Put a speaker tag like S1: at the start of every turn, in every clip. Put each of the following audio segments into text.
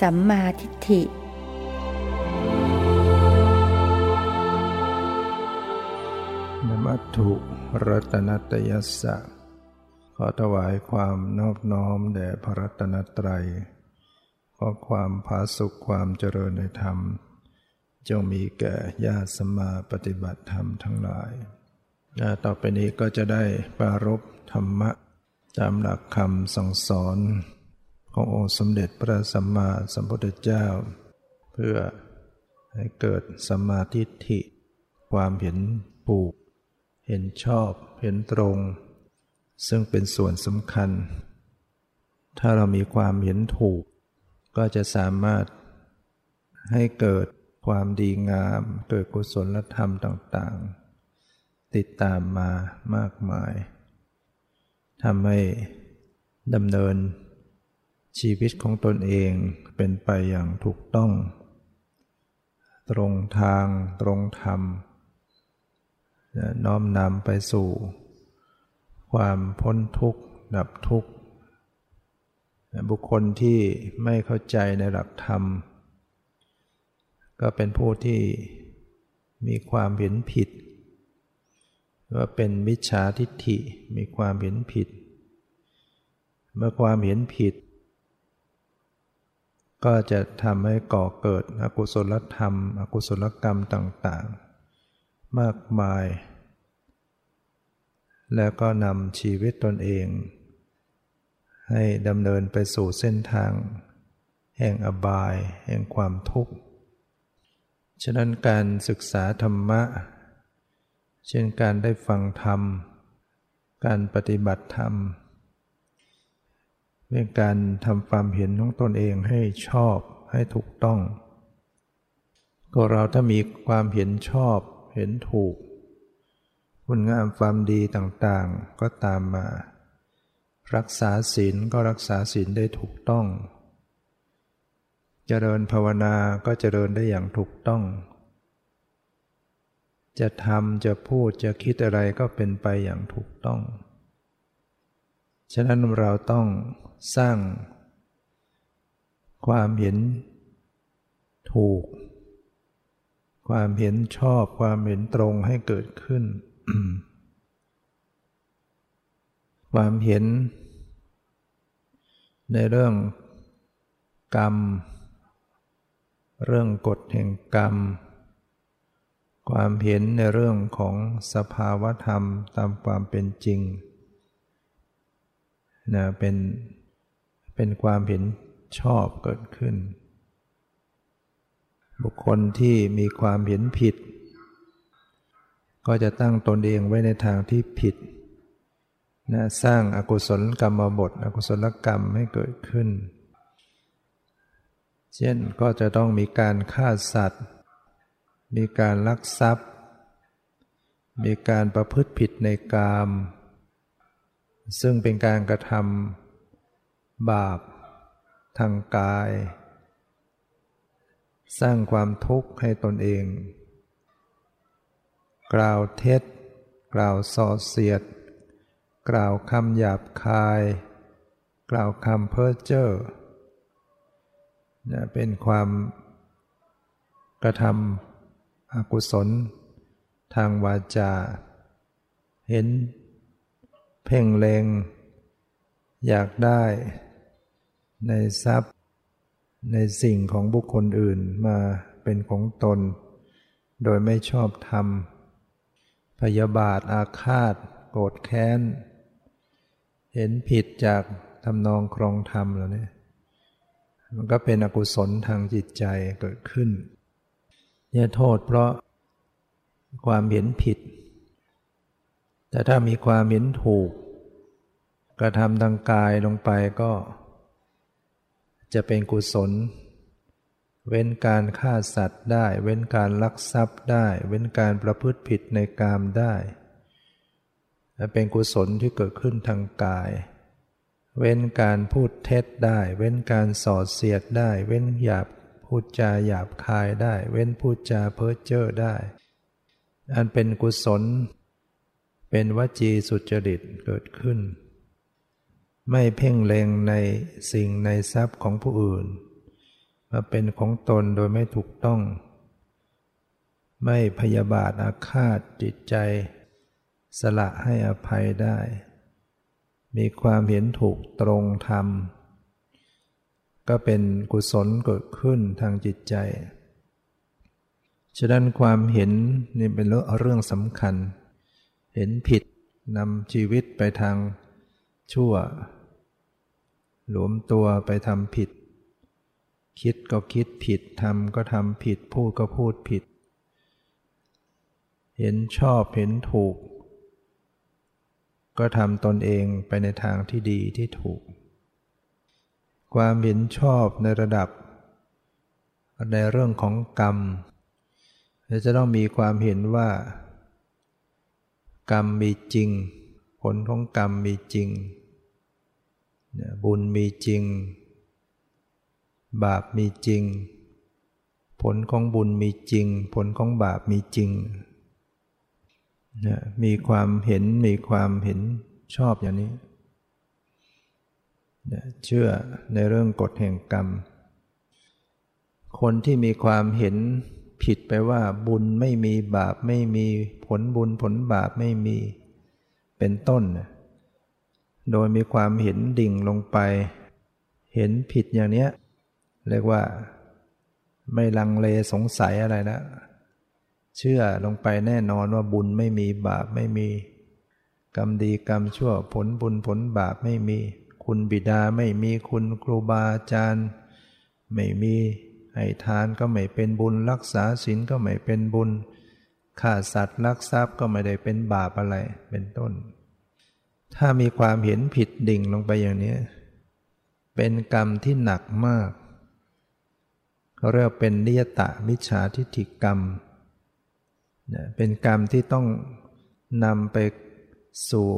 S1: สัมมาทิฏฐิ
S2: นมัตถุรัตนตยัสสะ ขอถวายความนอบน้อมแด่พระรัตนตรัย ขอความผาสุขความเจริญในธรรม จงมีแก่ญาติสมาปฏิบัติธรรมทั้งหลาย ต่อไปนี้ก็จะได้ปรารบธรรมะตามหลักคำสั่งสอน ขององค์สมเด็จพระสัมมาสัมพุทธเจ้า เพื่อให้เกิดสมาธิฐิ ความเห็นผูก เห็นชอบ เห็นตรง ซึ่งเป็นส่วนสำคัญ ถ้าเรามีความเห็นถูก ก็จะสามารถให้เกิดความดีงาม เกิดกุศลธรรมต่างๆ ติดตามมามากมายทำให้ดำเนิน ชีวิตของตนเองเป็นไปอย่างถูกต้อง ตรงทางตรงธรรม น้อมนำไปสู่ ความพ้นทุกข์ ดับทุกข์ บุคคลที่ไม่เข้าใจในหลักธรรม ก็เป็นผู้ที่มีความเห็นผิด ว่าเป็นมิจฉาทิฏฐิมีความเห็นผิด เมื่อความเห็นผิด ก็จะทำให้ก่อเกิดอกุศลธรรม อกุศลกรรมต่างๆ มากมาย แล้วก็นำชีวิตตนเอง ให้ดำเนินไปสู่เส้นทาง แห่งอบาย แห่งความทุกข์ ฉะนั้นการศึกษาธรรมะ เช่นการได้ฟังธรรม การปฏิบัติธรรม เป็นการทำความเห็นของตนเองให้ชอบให้ถูกต้อง ก็เราถ้ามีความเห็นชอบเห็นถูกคุณงามความดีต่างๆ ก็ตามมา รักษาศีลก็รักษาศีลได้ถูกต้องจเจริญภาวนาก็เจริญได้อย่างถูกต้อง จะทำจะพูดจะคิดอะไรก็เป็นไปอย่างถูกต้อง ฉะนั้นเราต้อง สร้าง ความเห็นถูก ความเห็นชอบความเห็นตรงให้เกิดขึ้น ความเห็น ในเรื่องกรรม เรื่องกฎแห่งกรรม ความเห็นในเรื่องของสภาวธรรมตามความเป็นจริงนะเป็น เป็นความเห็นชอบเกิดขึ้น บุคคลที่มีความเห็นผิด ก็จะตั้งตนเองไว้ในทางที่ผิดนะสร้างอากุศลกรรมบทอกุศลกรรมให้เกิดขึ้น เช่นก็จะต้องมีการฆ่าสัตว์ มีการลักทรัพย์ มีการประพฤติผิดในกาม ซึ่งเป็นการกระทำ บาป ทางกาย สร้างความทุกข์ให้ตนเอง กล่าวเท็จ กล่าวส่อเสียด กล่าวคำหยาบคาย กล่าวคำเพ้อเจ้อเป็นความกระทำอกุศล ทางวาจา เห็น เพ่งเลงอยากได้ ในทรัพย์ ในสิ่งของบุคคลอื่นมาเป็นของตน โดยไม่ชอบธรรม พยาบาทอาฆาต โกรธแค้น เห็นผิดจากทำนองครองธรรมแล้วเนี่ยมันก็เป็นอกุศลทางจิตใจเกิดขึ้นเนี่ยโทษเพราะความเห็นผิด แต่ถ้ามีความเห็นถูก กระทำทางกายลงไปก็ จะเป็นกุศล เว้นการฆ่าสัตว์ได้ เว้นการลักทรัพย์ได้ เว้นการประพฤติผิดในกามได้ เป็นกุศลที่เกิดขึ้นทางกาย เว้นการพูดเท็จได้ เว้นการส่อเสียดได้ เว้นหยาบพูดจาหยาบคายได้ เว้นพูดจาเพ้อเจ้อได้ อันเป็นกุศล เป็นวจีสุจริตเกิดขึ้น ไม่เพ่งเล็งในสิ่งในทรัพย์ของผู้อื่น มาเป็นของตนโดยไม่ถูกต้อง ไม่พยาบาทอาฆาตจิตใจ สละให้อภัยได้ มีความเห็นถูกตรงธรรม ก็เป็นกุศลเกิดขึ้นทางจิตใจ ฉะนั้นความเห็นนี่เป็นเรื่องสำคัญ เห็นผิดนำชีวิตไปทางชั่ว หลวมตัวไปทำผิด คิดก็คิดผิดทำก็ทำผิด พูดก็พูดผิด เห็นชอบเห็นถูก ก็ทำตนเองไปในทางที่ดีที่ถูก ความเห็นชอบในระดับ ในเรื่องของกรรมจะต้องมีความเห็นว่า กรรมมีจริง ผลของกรรมมีจริง บุญมีจริง บาปมีจริง ผลของบุญมีจริง ผลของบาปมีจริงมีความเห็นมีความเห็นชอบอย่างนี้เชื่อในเรื่องกฎแห่งกรรม คนที่มีความเห็นผิดไปว่าบุญไม่มีบาปไม่มีผลบุญผลบาปไม่มีเป็นต้น โดยมีความเห็นดิ่งลงไป เห็นผิดอย่างเนี้ยเรียกว่า ไม่ลังเลสงสัยอะไรนะเชื่อลงไปแน่นอนว่าบุญไม่มีบาปไม่มี กรรมดีกรรมชั่วผลบุญผลบาปไม่มี คุณบิดาไม่มีคุณครูบาอาจารย์ ไม่มีให้ทานก็ไม่เป็นบุญ รักษาศีลก็ไม่เป็นบุญฆ่าสัตว์ลักทรัพย์ก็ไม่ได้เป็นบาปอะไรเป็นต้น ถ้ามีความเห็นผิดดิ่งลงไปอย่างนี้ เป็นกรรมที่หนักมากเขาเรียกเป็นนิยตะมิจฉาทิฏฐิกรรมเป็นกรรมที่ต้องนำไปสู่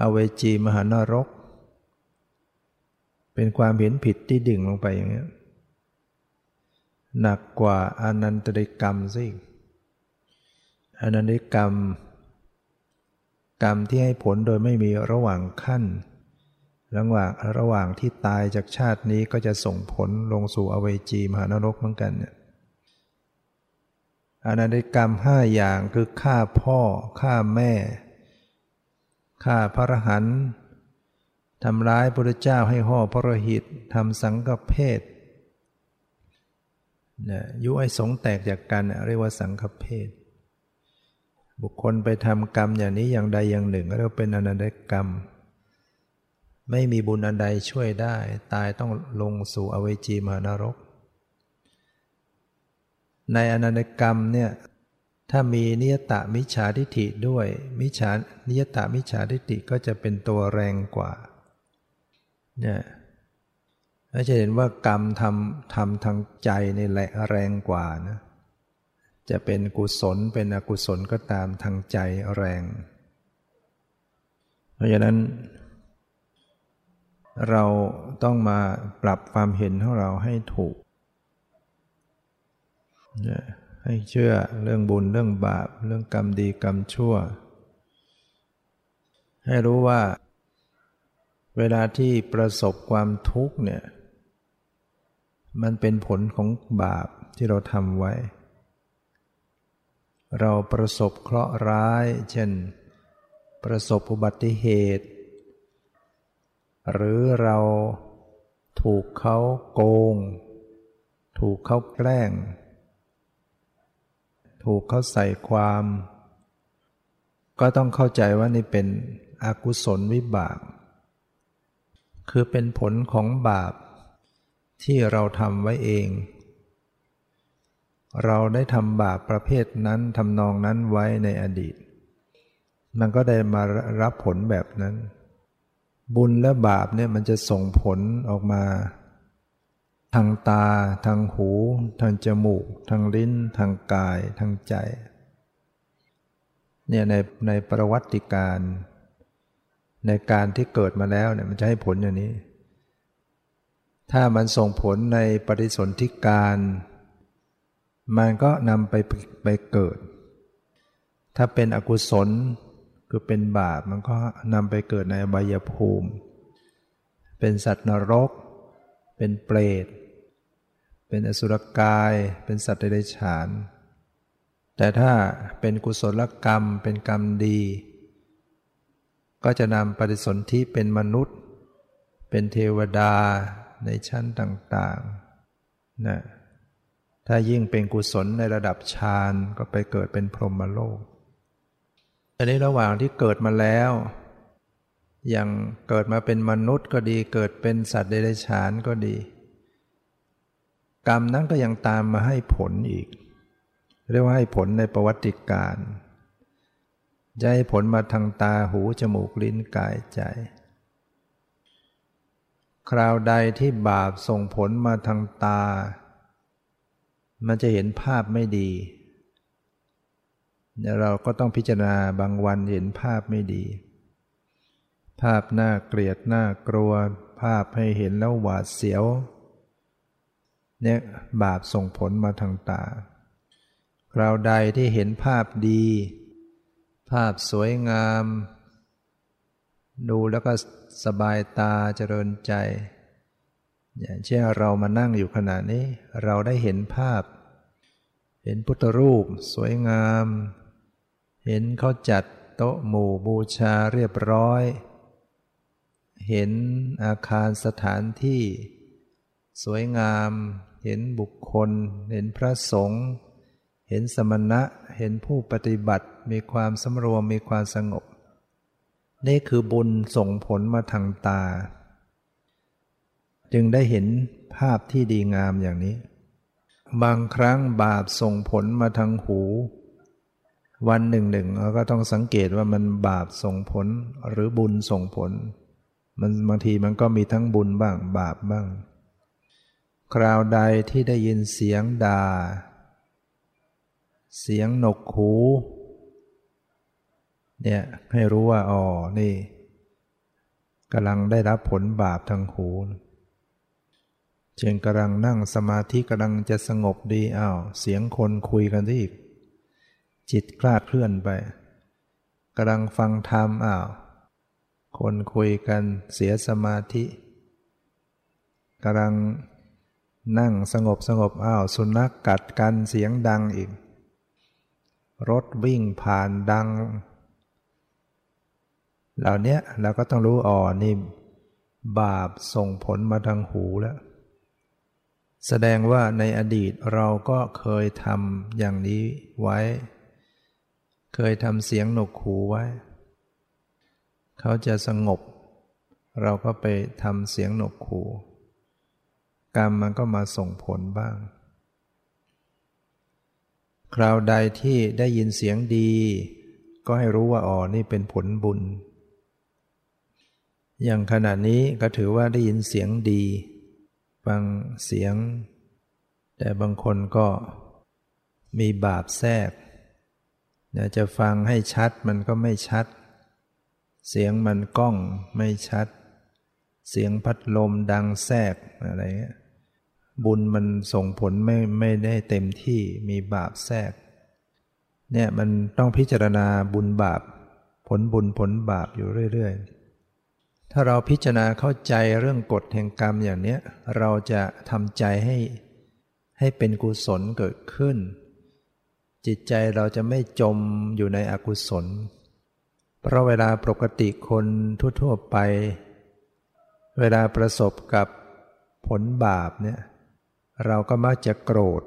S2: อเวจีมหานรก เป็นความเห็นผิดที่ดิ่งลงไปอย่างนี้หนักกว่าอนันตริกรรมซิอนันตริกรรม กรรมที่ให้ผลโดยไม่มีระหว่างขั้นระหว่างระหว่างที่ตายจากชาตินี้ก็จะส่งผลลงสู่อเวจีมหานรกเหมือนกันเนี่ยอนันตกรรมห้าอย่างคือฆ่าพ่อฆ่าแม่ฆ่าพระหันทำร้ายพระเจ้าให้ห่อพระหิตทำสังฆเพศนะยุไอสงแตกจากกันเรียกว่าสังฆเพศ บุคคลไปทำกรรมอย่างนี้อย่างใดอย่างหนึ่งก็เรียกเป็นอนันตกรรม ไม่มีบุญอันใดช่วยได้ ตายต้องลงสู่อเวจีมหานรก ในอนันตกรรมเนี่ยถ้ามีนิยตะมิจฉาทิฏฐิด้วย มิจฉานิยตะมิจฉาทิฏฐิก็จะเป็นตัวแรงกว่าเนี่ยเราจะเห็นว่ากรรมทำทำทางใจนี่แหละแรงกว่านะ จะเป็นกุศลเป็นอกุศลก็ตามทางใจแรง เพราะฉะนั้น เราต้องมาปรับความเห็นของเราให้ถูก ให้เชื่อเรื่องบุญเรื่องบาป เรื่องกรรมดีกรรมชั่ว ให้รู้ว่า เวลาที่ประสบความทุกข์เนี่ย มันเป็นผลของบาปที่เราทำไว้ เราประสบเคราะห์ร้าย เช่น ประสบอุบัติเหตุ หรือเราถูกเขาโกง ถูกเขาแกล้ง ถูกเขาใส่ความ ก็ต้องเข้าใจว่านี่เป็นอกุศลวิบาก คือเป็นผลของบาปที่เราทำไว้เอง เราได้ทำบาปประเภทนั้นทำนองนั้นไว้ในอดีต มันก็ได้มารับผลแบบนั้น บุญและบาปเนี่ยมันจะส่งผลออกมา ทางตา ทางหู ทางจมูก ทางลิ้น ทางกาย ทางใจเนี่ยในในประวัติการ ในการที่เกิดมาแล้วเนี่ยมันจะให้ผลอย่างนี้ ถ้ามันส่งผลในปฏิสนธิการ มันก็นำไปไปเกิด ถ้าเป็นอกุศลคือเป็นบาปมันก็นำไปเกิดในบายภูมิ เป็นสัตว์นรก เป็นเปรต เป็นอสุรกาย เป็นสัตว์เดรัจฉาน แต่ถ้าเป็นกุศลกรรมเป็นกรรมดี ก็จะนำปฏิสนธิเป็นมนุษย์ เป็นเทวดาในชั้นต่างๆนะ ถ้ายิ่งเป็นกุศลในระดับฌานก็ไปเกิดเป็นพรหมโลกอันนี้ระหว่างที่เกิดมาแล้วอย่างเกิดมาเป็นมนุษย์ก็ดีเกิดเป็นสัตว์เดรัจฉานก็ดี กรรมนั้นก็ยังตามมาให้ผลอีก เรียกว่าให้ผลในประวัติการจะให้ผลมาทางตาหูจมูกลิ้นกายใจ คราวใดที่บาปส่งผลมาทางตา มันจะเห็นภาพไม่ดีเราก็ต้องพิจารณาบางวันเห็นภาพไม่ดี ภาพน่าเกลียดน่ากลัว ภาพให้เห็นแล้วหวาดเสียวเนี่ยบาปส่งผลมาทางตาคราวใดที่เห็นภาพดี ภาพสวยงาม ดูแล้วก็สบายตาเจริญใจ อย่างเช่นเรามานั่งอยู่ขณะนี้ เราได้เห็นภาพ เห็นพุทธรูป สวยงาม เห็นเขาจัดโต๊ะหมู่บูชาเรียบร้อย เห็นอาคารสถานที่ สวยงาม เห็นบุคคล เห็นพระสงฆ์เห็นสมณะเห็นผู้ปฏิบัติมีความสำรวมมีความสงบ นี่คือบุญส่งผลมาทางตา จึงได้เห็นภาพที่ดีงามอย่างนี้ บางครั้งบาปส่งผลมาทางหู วันหนึ่งหนึ่งเราก็ต้องสังเกตว่ามันบาปส่งผลหรือบุญส่งผล มันบางทีมันก็มีทั้งบุญบ้างบาปบ้าง คราวใดที่ได้ยินเสียงด่า เสียงหนกหูเนี่ยให้รู้ว่าอ๋อนี่กำลังได้รับผลบาปทางหู เช่นกำลังนั่งสมาธิกำลังจะสงบดีอ้าวเสียงคนคุยกันที่อีก จิตคลาดเคลื่อนไปกำลังฟังธรรมอ้าวคนคุยกันเสียสมาธิกำลังนั่งสงบสงบอ้าวสุนัขกกัดกันเสียงดังอีก รถวิ่งผ่านดัง เหล่านี้เราก็ต้องรู้อ๋อนี่บาปส่งผลมาทางหูแล้ว แสดงว่าในอดีตเราก็เคยทำอย่างนี้ไว้ เคยทำเสียงหนกหูไว้ เขาจะสงบ เราก็ไปทำเสียงหนกหูกรรมมันก็มาส่งผลบ้าง คราวใดที่ได้ยินเสียงดี ก็ให้รู้ว่าอ๋อนี่เป็นผลบุญ อย่างขณะนี้ก็ถือว่าได้ยินเสียงดี ฟังเสียง แต่บางคนก็มีบาปแทรกจะฟังให้ชัดมันก็ไม่ชัด เสียงมันก้องไม่ชัด เสียงพัดลมดังแทรกอะไรเงี้ยบุญมันส่งผลไม่ไม่ได้เต็มที่มีบาปแทรก เนี่ยมันต้องพิจารณาบุญบาป ผลบุญผลบาปอยู่เรื่อย ๆ ถ้าเราพิจารณาเข้าใจเรื่องกฎแห่งกรรมอย่างนี้เราจะทำใจให้ให้เป็นกุศลเกิดขึ้น จิตใจเราจะไม่จมอยู่ในอกุศล เพราะเวลาปกติคนทั่วๆไป เวลาประสบกับผลบาปเนี่ยเราก็มักจะโกรธ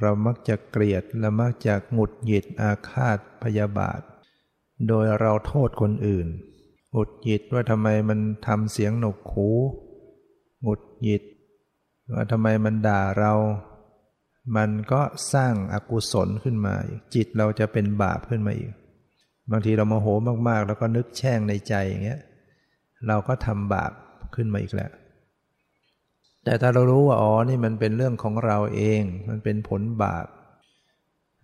S2: เรามักจะเกลียดและมักจะหงุดหงิดอาฆาตพยาบาท โดยเราโทษคนอื่น หงุดหงิดว่าทำไมมันทำเสียงหนกหูหงุดหงิดว่าทำไมมันด่าเรา มันก็สร้างอากุศลขึ้นมา จิตเราจะเป็นบาปขึ้นมาอีก บางทีเราโมโหมากๆ แล้วก็นึกแช่งในใจอย่างเงี้ย เราก็ทำบาปขึ้นมาอีกแล้ว แต่ถ้าเรารู้ว่าอ๋อ นี่มันเป็นเรื่องของเราเอง มันเป็นผลบาป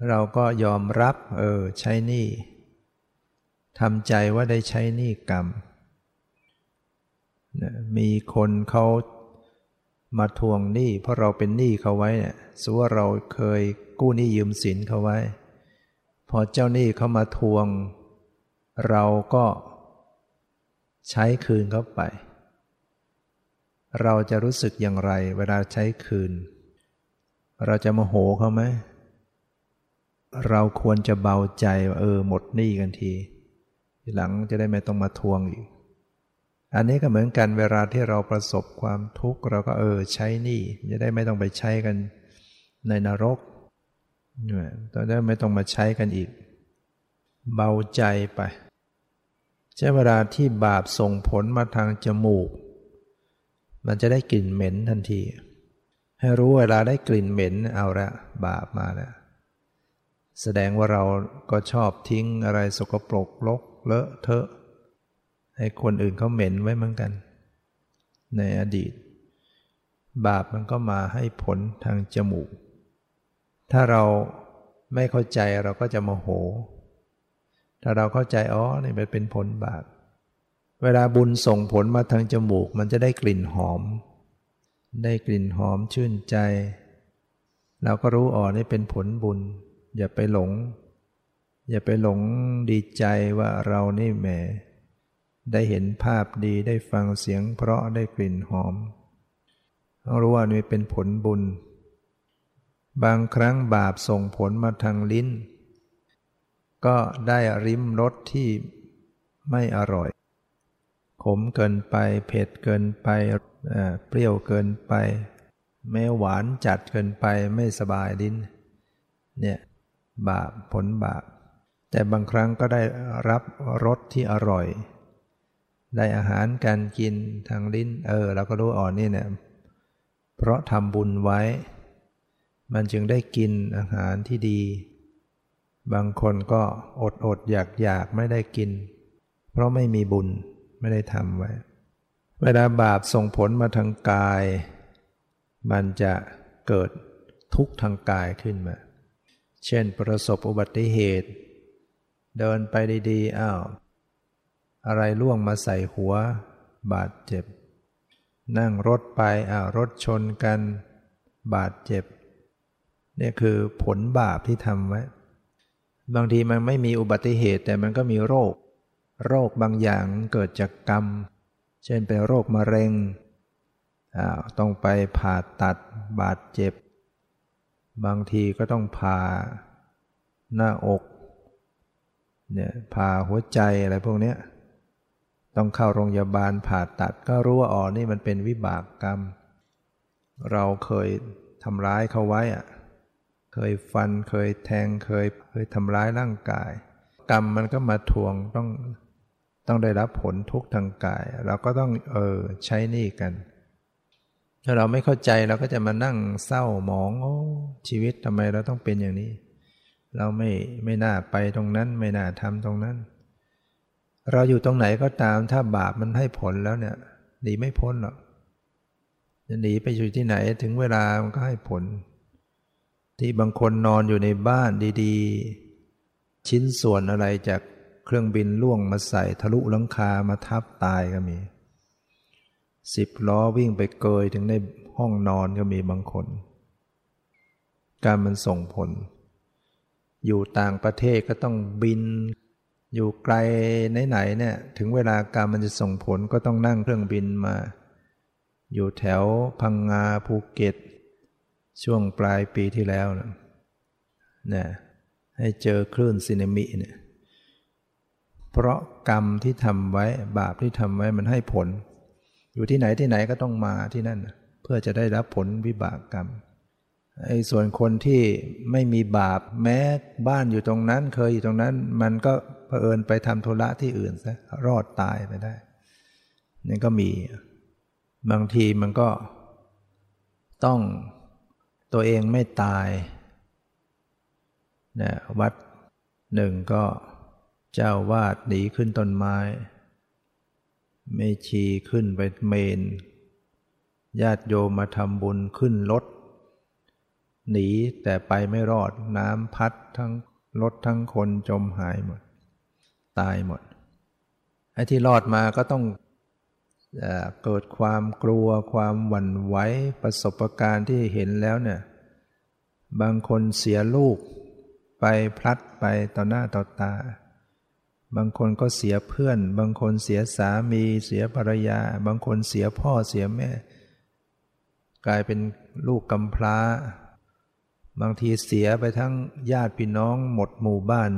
S2: เราก็ยอมรับ เออ ใช้นี้ ทำใจว่าได้ใช้หนี้กรรมมีคนเขามาทวงหนี้เพราะเราเป็นหนี้เขาไว้เนี่ยสว่าเราเคยกู้หนี้ยืมสินเขาไว้ พอเจ้าหนี้เขามาทวง เราก็ใช้คืนเขาไป เราจะรู้สึกอย่างไร เวลาใช้คืน เราจะโมโหเขาไหมเราควรจะเบาใจว่าเออหมดหนี้กันที ทีหลังจะได้ไม่ต้องมาทวงอีก อันนี้ก็เหมือนกันเวลาที่เราประสบความทุกข์เราก็เออใช้นี้จะได้ไม่ต้องไปใช้กันในนรกตอนนี้ไม่ต้องมาใช้กันอีก เบาใจไปใช้เวลาที่บาปส่งผลมาทางจมูก มันจะได้กลิ่นเหม็นทันที ให้รู้เวลาได้กลิ่นเหม็นเอาละบาปมาแล้วแสดงว่าเราก็ชอบทิ้งอะไรสกปรกลก เลอะเทอะให้คนอื่นเขาเหม็นไว้เหมือนกัน ในอดีต บาปมันก็มาให้ผลทางจมูก ถ้าเราไม่เข้าใจเราก็จะโมโห ถ้าเราเข้าใจอ๋อนี่มันเป็นผลบาป เวลาบุญส่งผลมาทางจมูก มันจะได้กลิ่นหอม ได้กลิ่นหอมชื่นใจ เราก็รู้อ๋อนี่เป็นผลบุญ อย่าไปหลง อย่าไปหลงดีใจว่าเรานี่แหมได้เห็นภาพดีได้ฟังเสียงเพราะได้กลิ่นหอมต้องรู้ว่านี่เป็นผลบุญ บางครั้งบาปส่งผลมาทางลิ้น ก็ได้ริมรสที่ไม่อร่อย ขมเกินไป เผ็ดเกินไปเปรี้ยวเกินไป แม้หวานจัดเกินไปไม่สบายลิ้น เนี่ย บาปผลบาป แต่บางครั้งก็ได้รับรสที่อร่อย ได้อาหารการกินทางลิ้น เออเราก็รู้อ่อนนี่เนี่ยเพราะทำบุญไว้ มันจึงได้กินอาหารที่ดี บางคนก็อดอดอยากอยากไม่ได้กิน เพราะไม่มีบุญไม่ได้ทำไว้ เวลาบาปส่งผลมาทางกาย มันจะเกิดทุกข์ทางกายขึ้นมา เช่นประสบอุบัติเหตุ เดินไปดีๆ อ้าว อะไรล่วงมาใส่หัว บาดเจ็บ นั่งรถไป อ้าว รถชนกัน บาดเจ็บ นี่คือผลบาปที่ทำไว้ บางทีมันไม่มีอุบัติเหตุแต่มันก็มีโรค โรคบางอย่างเกิดจากกรรม เช่นเป็นโรคมะเร็งอ่าว ต้องไปผ่าตัด บาดเจ็บ บางทีก็ต้องผ่าหน้าอก เนี่ยผ่าหัวใจอะไรพวกนี้ต้องเข้าโรงพยาบาลผ่าตัดก็รู้ว่าอ๋อนี่มันเป็นวิบากกรรม เราเคยทำร้ายเขาไว้อะเคยฟันเคยแทงเคยเคยทำร้ายร่างกาย กรรมมันก็มาทวงต้องต้องได้รับผลทุกทางกาย เราก็ต้องเออใช้นี่กัน ถ้าเราไม่เข้าใจเราก็จะมานั่งเศร้าหมองโอ้ชีวิตทำไมเราต้องเป็นอย่างนี้ เราไม่ไม่น่าไปตรงนั้น ไม่น่าทำตรงนั้น เราอยู่ตรงไหนก็ตามถ้าบาปมันให้ผลแล้วเนี่ยหนีไม่พ้นหรอกจะหนีไปอยู่ที่ไหนถึงเวลามันก็ให้ผล ที่บางคนนอนอยู่ในบ้านดีๆ ชิ้นส่วนอะไรจากเครื่องบินล่วงมาใส่ทะลุหลังคามาทับตายก็มีสิบล้อวิ่งไปเกยถึงในห้องนอนก็มีบางคน การมันส่งผล อยู่ต่างประเทศก็ต้องบิน อยู่ไกลไหนๆเนี่ย ถึงเวลาการมันจะส่งผลก็ต้องนั่งเครื่องบินมา อยู่แถวพังงาภูเก็ต ช่วงปลายปีที่แล้วนะนะให้เจอคลื่นซีนามิเนี่ย เพราะกรรมที่ทำไว้บาปที่ทำไว้มันให้ผล อยู่ที่ไหนที่ไหนก็ต้องมาที่นั่น เพื่อจะได้รับผลวิบากกรรม ไอ้ส่วนคนที่ไม่มีบาปแม้บ้านอยู่ตรงนั้น เคยอยู่ตรงนั้น มันก็เผอิญไปทำธุระที่อื่นซะรอดตายไปได้นี่ก็มี บางทีมันก็ต้องตัวเองไม่ตายนะวัดหนึ่งก็เจ้าวาดหนีขึ้นต้นไม้ ไม่ชีขึ้นไปเมน ญาติโยมมาทำบุญขึ้นรถ หนีแต่ไปไม่รอดน้ำพัดทั้งรถทั้งคนจมหายหมด ตายหมดไอ้ที่รอดมาก็ต้องเกิดความกลัวความหวั่นไหวประสบการณ์ที่เห็นแล้วเนี่ยบางคนเสียลูกไปพลัดไปต่อหน้าต่อตา บางคนก็เสียเพื่อน บางคนเสียสามีเสียภรรยา บางคนเสียพ่อเสียแม่ กลายเป็นลูกกำพร้า บางทีเสียไปทั้งญาติพี่น้องหมดหมู่บ้าน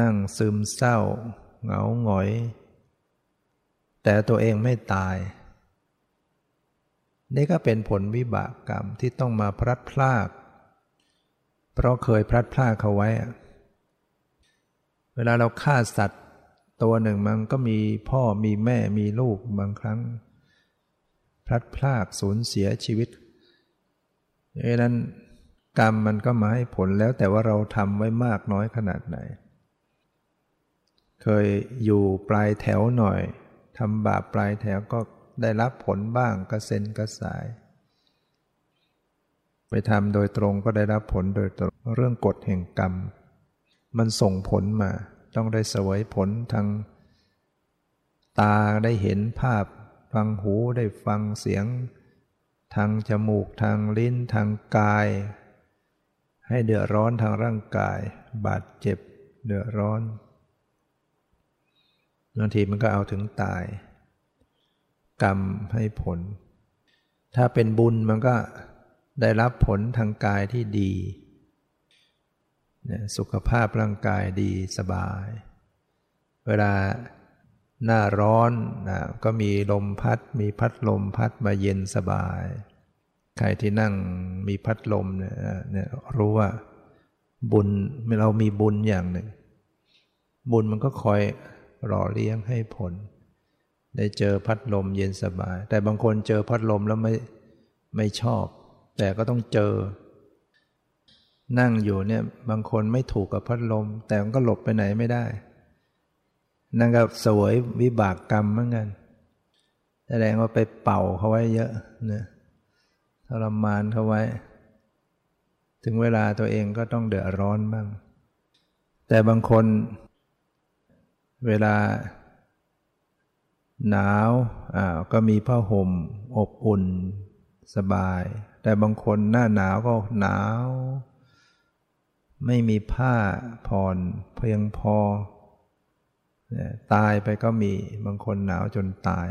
S2: นั่งซึมเศร้า เหงาหงอย แต่ตัวเองไม่ตาย นี่ก็เป็นผลวิบากกรรมที่ต้องมาพลัดพราก เพราะเคยพลัดพรากเขาไว้ เวลาเราฆ่าสัตว์ ตัวหนึ่งมันก็มีพ่อมีแม่มีลูกบางครั้ง พลัดพรากสูญเสียชีวิต ดังนั้นกรรมมันก็มาให้ผลแล้วแต่ว่าเราทำไว้มากน้อยขนาดไหน เคยอยู่ปลายแถวหน่อยทำบาปปลายแถวก็ได้รับผลบ้างกระเซ็นกระสาย ไปทำโดยตรงก็ได้รับผลโดยตรงเรื่องกฎแห่งกรรม มันส่งผลมา ต้องได้เสวยผลทางตาได้เห็นภาพ ฟังหูได้ฟังเสียง ทางจมูกทางลิ้นทางกาย ให้เดือดร้อนทางร่างกาย บาดเจ็บเดือดร้อนบางทีมันก็เอาถึงตาย กรรมให้ผล ถ้าเป็นบุญมันก็ได้รับผลทางกายที่ดี สุขภาพร่างกายดีสบาย เวลา หน้าร้อนนะก็มีลมพัด มีพัดลมพัดมาเย็นสบาย ใครที่นั่งมีพัดลมเนี่ยรู้ว่าบุญเรามีบุญอย่างหนึ่ง บุญมันก็คอยหล่อเลี้ยงให้ผล ได้เจอพัดลมเย็นสบาย แต่บางคนเจอพัดลมแล้วไม่ไม่ชอบ แต่ก็ต้องเจอ นั่งอยู่เนี่ยบางคนไม่ถูกกับพัดลม แต่มันก็หลบไปไหนไม่ได้ นั่นก็สวยวิบากกรรมเหมือนกันแสดงว่าไปเป่าเขาไว้เยอะนะทรมานเขาไว้ ถึงเวลาตัวเองก็ต้องเดือดร้อนบ้าง แต่บางคน เวลา หนาวอ่าก็มีผ้าห่ม อบอุ่น สบาย แต่บางคนหน้าหนาวก็หนาว ไม่มีผ้าผ่อนเพียงพอ ตายไปก็มีบางคนหนาวจนตาย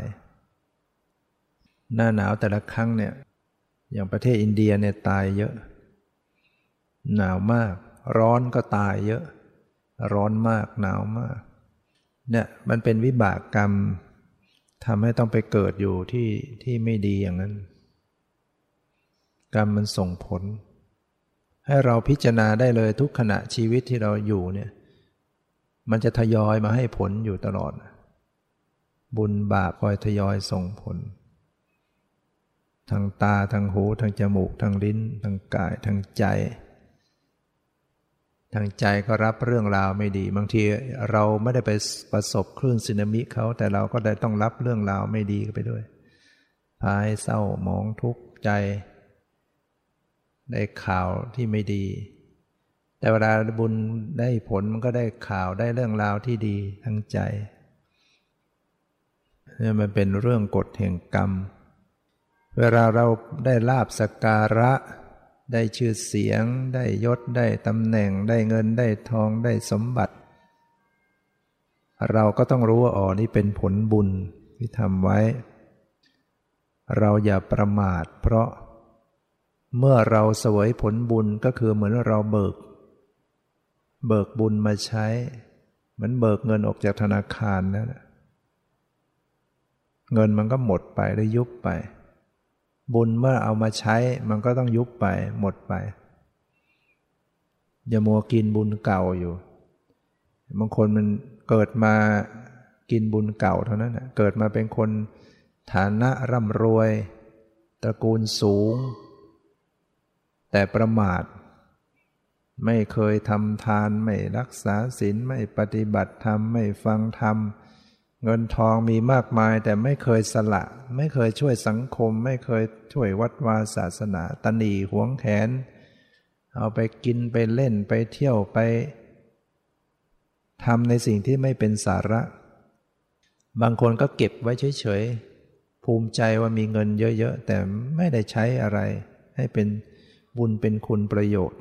S2: หน้าหนาวแต่ละครั้งเนี่ย อย่างประเทศอินเดียเนี่ยตายเยอะ หนาวมาก ร้อนก็ตายเยอะ ร้อนมากหนาวมาก เนี่ยมันเป็นวิบากกรรมทำให้ต้องไปเกิดอยู่ที่ที่ไม่ดีอย่างนั้น กรรมมันส่งผล ให้เราพิจารณาได้เลยทุกขณะชีวิตที่เราอยู่เนี่ย มันจะทยอยมาให้ผลอยู่ตลอด บุญบาปคอยทยอยส่งผล ทางตาทางหูทางจมูกทางลิ้นทางกายทางใจ ทางใจก็รับเรื่องราวไม่ดี บางทีเราไม่ได้ไปประสบคลื่นสึนามิเขาแต่เราก็ได้ต้องรับเรื่องราวไม่ดีไปด้วยพาให้เศร้าหมองทุกข์ใจ ได้ข่าวที่ไม่ดี แต่เวลาบุญได้ผลมันก็ได้ข่าวได้เรื่องราวที่ดีทั้งใจนี่มันเป็นเรื่องกฎแห่งกรรม เวลาเราได้ลาบสการะ ได้ชื่อเสียง ได้ยศได้ตำแหน่ง ได้เงินได้ทองได้สมบัติ เราก็ต้องรู้ว่าอ๋อนี่เป็นผลบุญที่ทำไว้ เราอย่าประมาท เพราะเมื่อเราเสวยผลบุญก็คือเหมือนเราเบิก เบิกบุญมาใช้ เหมือนเบิกเงินออกจากธนาคารนั่นเงินมันก็หมดไปหรือยุบไป บุญเมื่อเอามาใช้มันก็ต้องยุบไปหมดไป อย่ามัวกินบุญเก่าอยู่บางคนมันเกิดมากินบุญเก่าเท่านั้นเกิดมาเป็นคนฐานะร่ำรวย ตระกูลสูง แต่ประมาท ไม่เคยทำทานไม่รักษาศีลไม่ปฏิบัติธรรมไม่ฟังธรรม เงินทองมีมากมายแต่ไม่เคยสละ ไม่เคยช่วยสังคม ไม่เคยช่วยวัดวาศาสนาตนีหวงแขน เอาไปกินไปเล่นไปเที่ยวไปทำในสิ่งที่ไม่เป็นสาระ บางคนก็เก็บไว้เฉยๆ ภูมิใจว่ามีเงินเยอะๆ แต่ไม่ได้ใช้อะไร ให้เป็นบุญเป็นคุณประโยชน์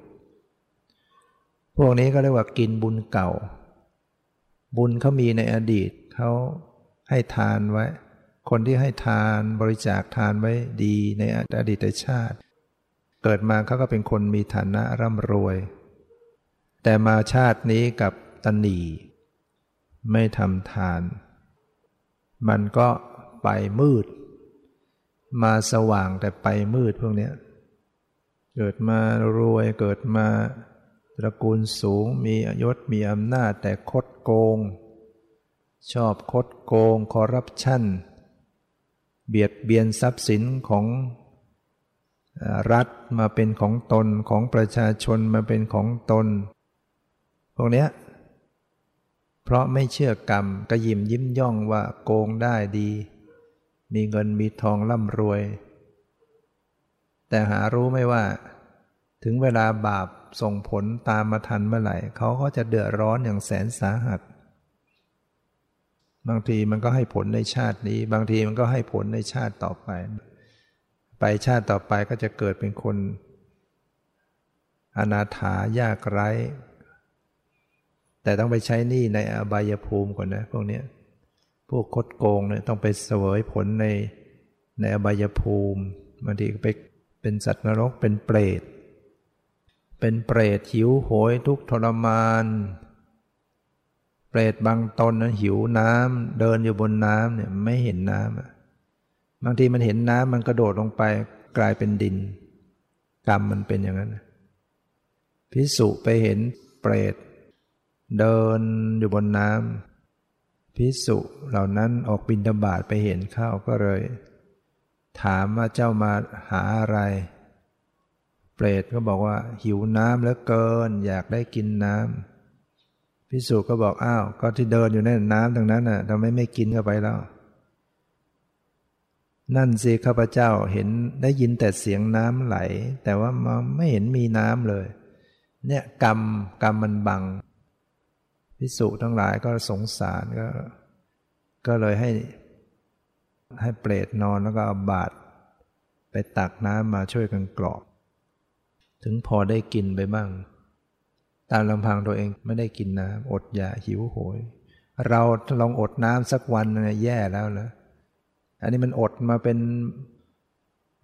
S2: พวกนี้ก็เรียกว่ากินบุญเก่า บุญเขามีในอดีตเขาให้ทานไว้ คนที่ให้ทานบริจาคทานไว้ดีในอดีตชาติ เกิดมาเขาก็เป็นคนมีฐานะร่ำรวย แต่มาชาตินี้กับตนีไม่ทำทาน มันก็ไปมืด มาสว่างแต่ไปมืดพวกนี้เกิดมารวยเกิดมา ตระกูลสูงมียศมีอำนาจแต่คดโกง ชอบคดโกงคอร์รัปชันเบียดเบียนทรัพย์สินของรัฐมาเป็นของตนของประชาชนมาเป็นของตน พวกนี้เพราะไม่เชื่อกรรมก็ยิ้มยิ้มย่องว่าโกงได้ดี มีเงินมีทองร่ำรวย แต่หารู้ไม่ว่า ถึงเวลาบาปส่งผลตามมาทันเมื่อไหร่เขาก็จะเดือดร้อนอย่างแสนสาหัส บางทีมันก็ให้ผลในชาตินี้ บางทีมันก็ให้ผลในชาติต่อไป ไปชาติต่อไปก็จะเกิดเป็นคน อนาถายากไร้ แต่ต้องไปใช้หนี้ในอบายภูมิก่อนนะพวกนี้พวกคดโกงเนี่ยต้องไปเสวยผลในในอบายภูมิบางทีไปเป็นสัตว์นรกเป็นเปรต เป็นเปรตหิวโหยทุกทรมาน เปรตบางตนนะหิวน้ำเดินอยู่บนน้ำเนี่ยไม่เห็นน้ำบางทีมันเห็นน้ำมันกระโดดลงไปกลายเป็นดิน กรรมมันเป็นอย่างนั้นพิสุไปเห็นเปรตเดินอยู่บนน้ำพิสุเหล่านั้นออกบินดาบาดไปเห็นเข้าก็เลย ถามว่าเจ้ามาหาอะไร เปรตก็บอกว่าหิวน้ำแล้วเกิน อยากได้กินน้ำพิสุก็บอกอ้าว ก็ที่เดินอยู่นั่นน้ำตรงนั้นน่ะทำไมไม่กินเข้าไปแล้ว นั่นสิข้าพเจ้าเห็นได้ยินแต่เสียงน้ำไหล แต่ว่ามันไม่เห็นมีน้ำเลย เนี่ยกรรมกรรมมันบังพิสุทั้งหลายก็สงสารก็ ก็เลยให้ ให้เปรตนอนแล้วก็เอาบาตรไปตักน้ำมาช่วยกันกรอก ถึงพอได้กินไปบ้าง ตามลำพังตัวเองไม่ได้กินน้ำอดอยากหิวโหย เราลองอดน้ำสักวันเนี่ยแย่แล้วละอันนี้มันอดมาเป็น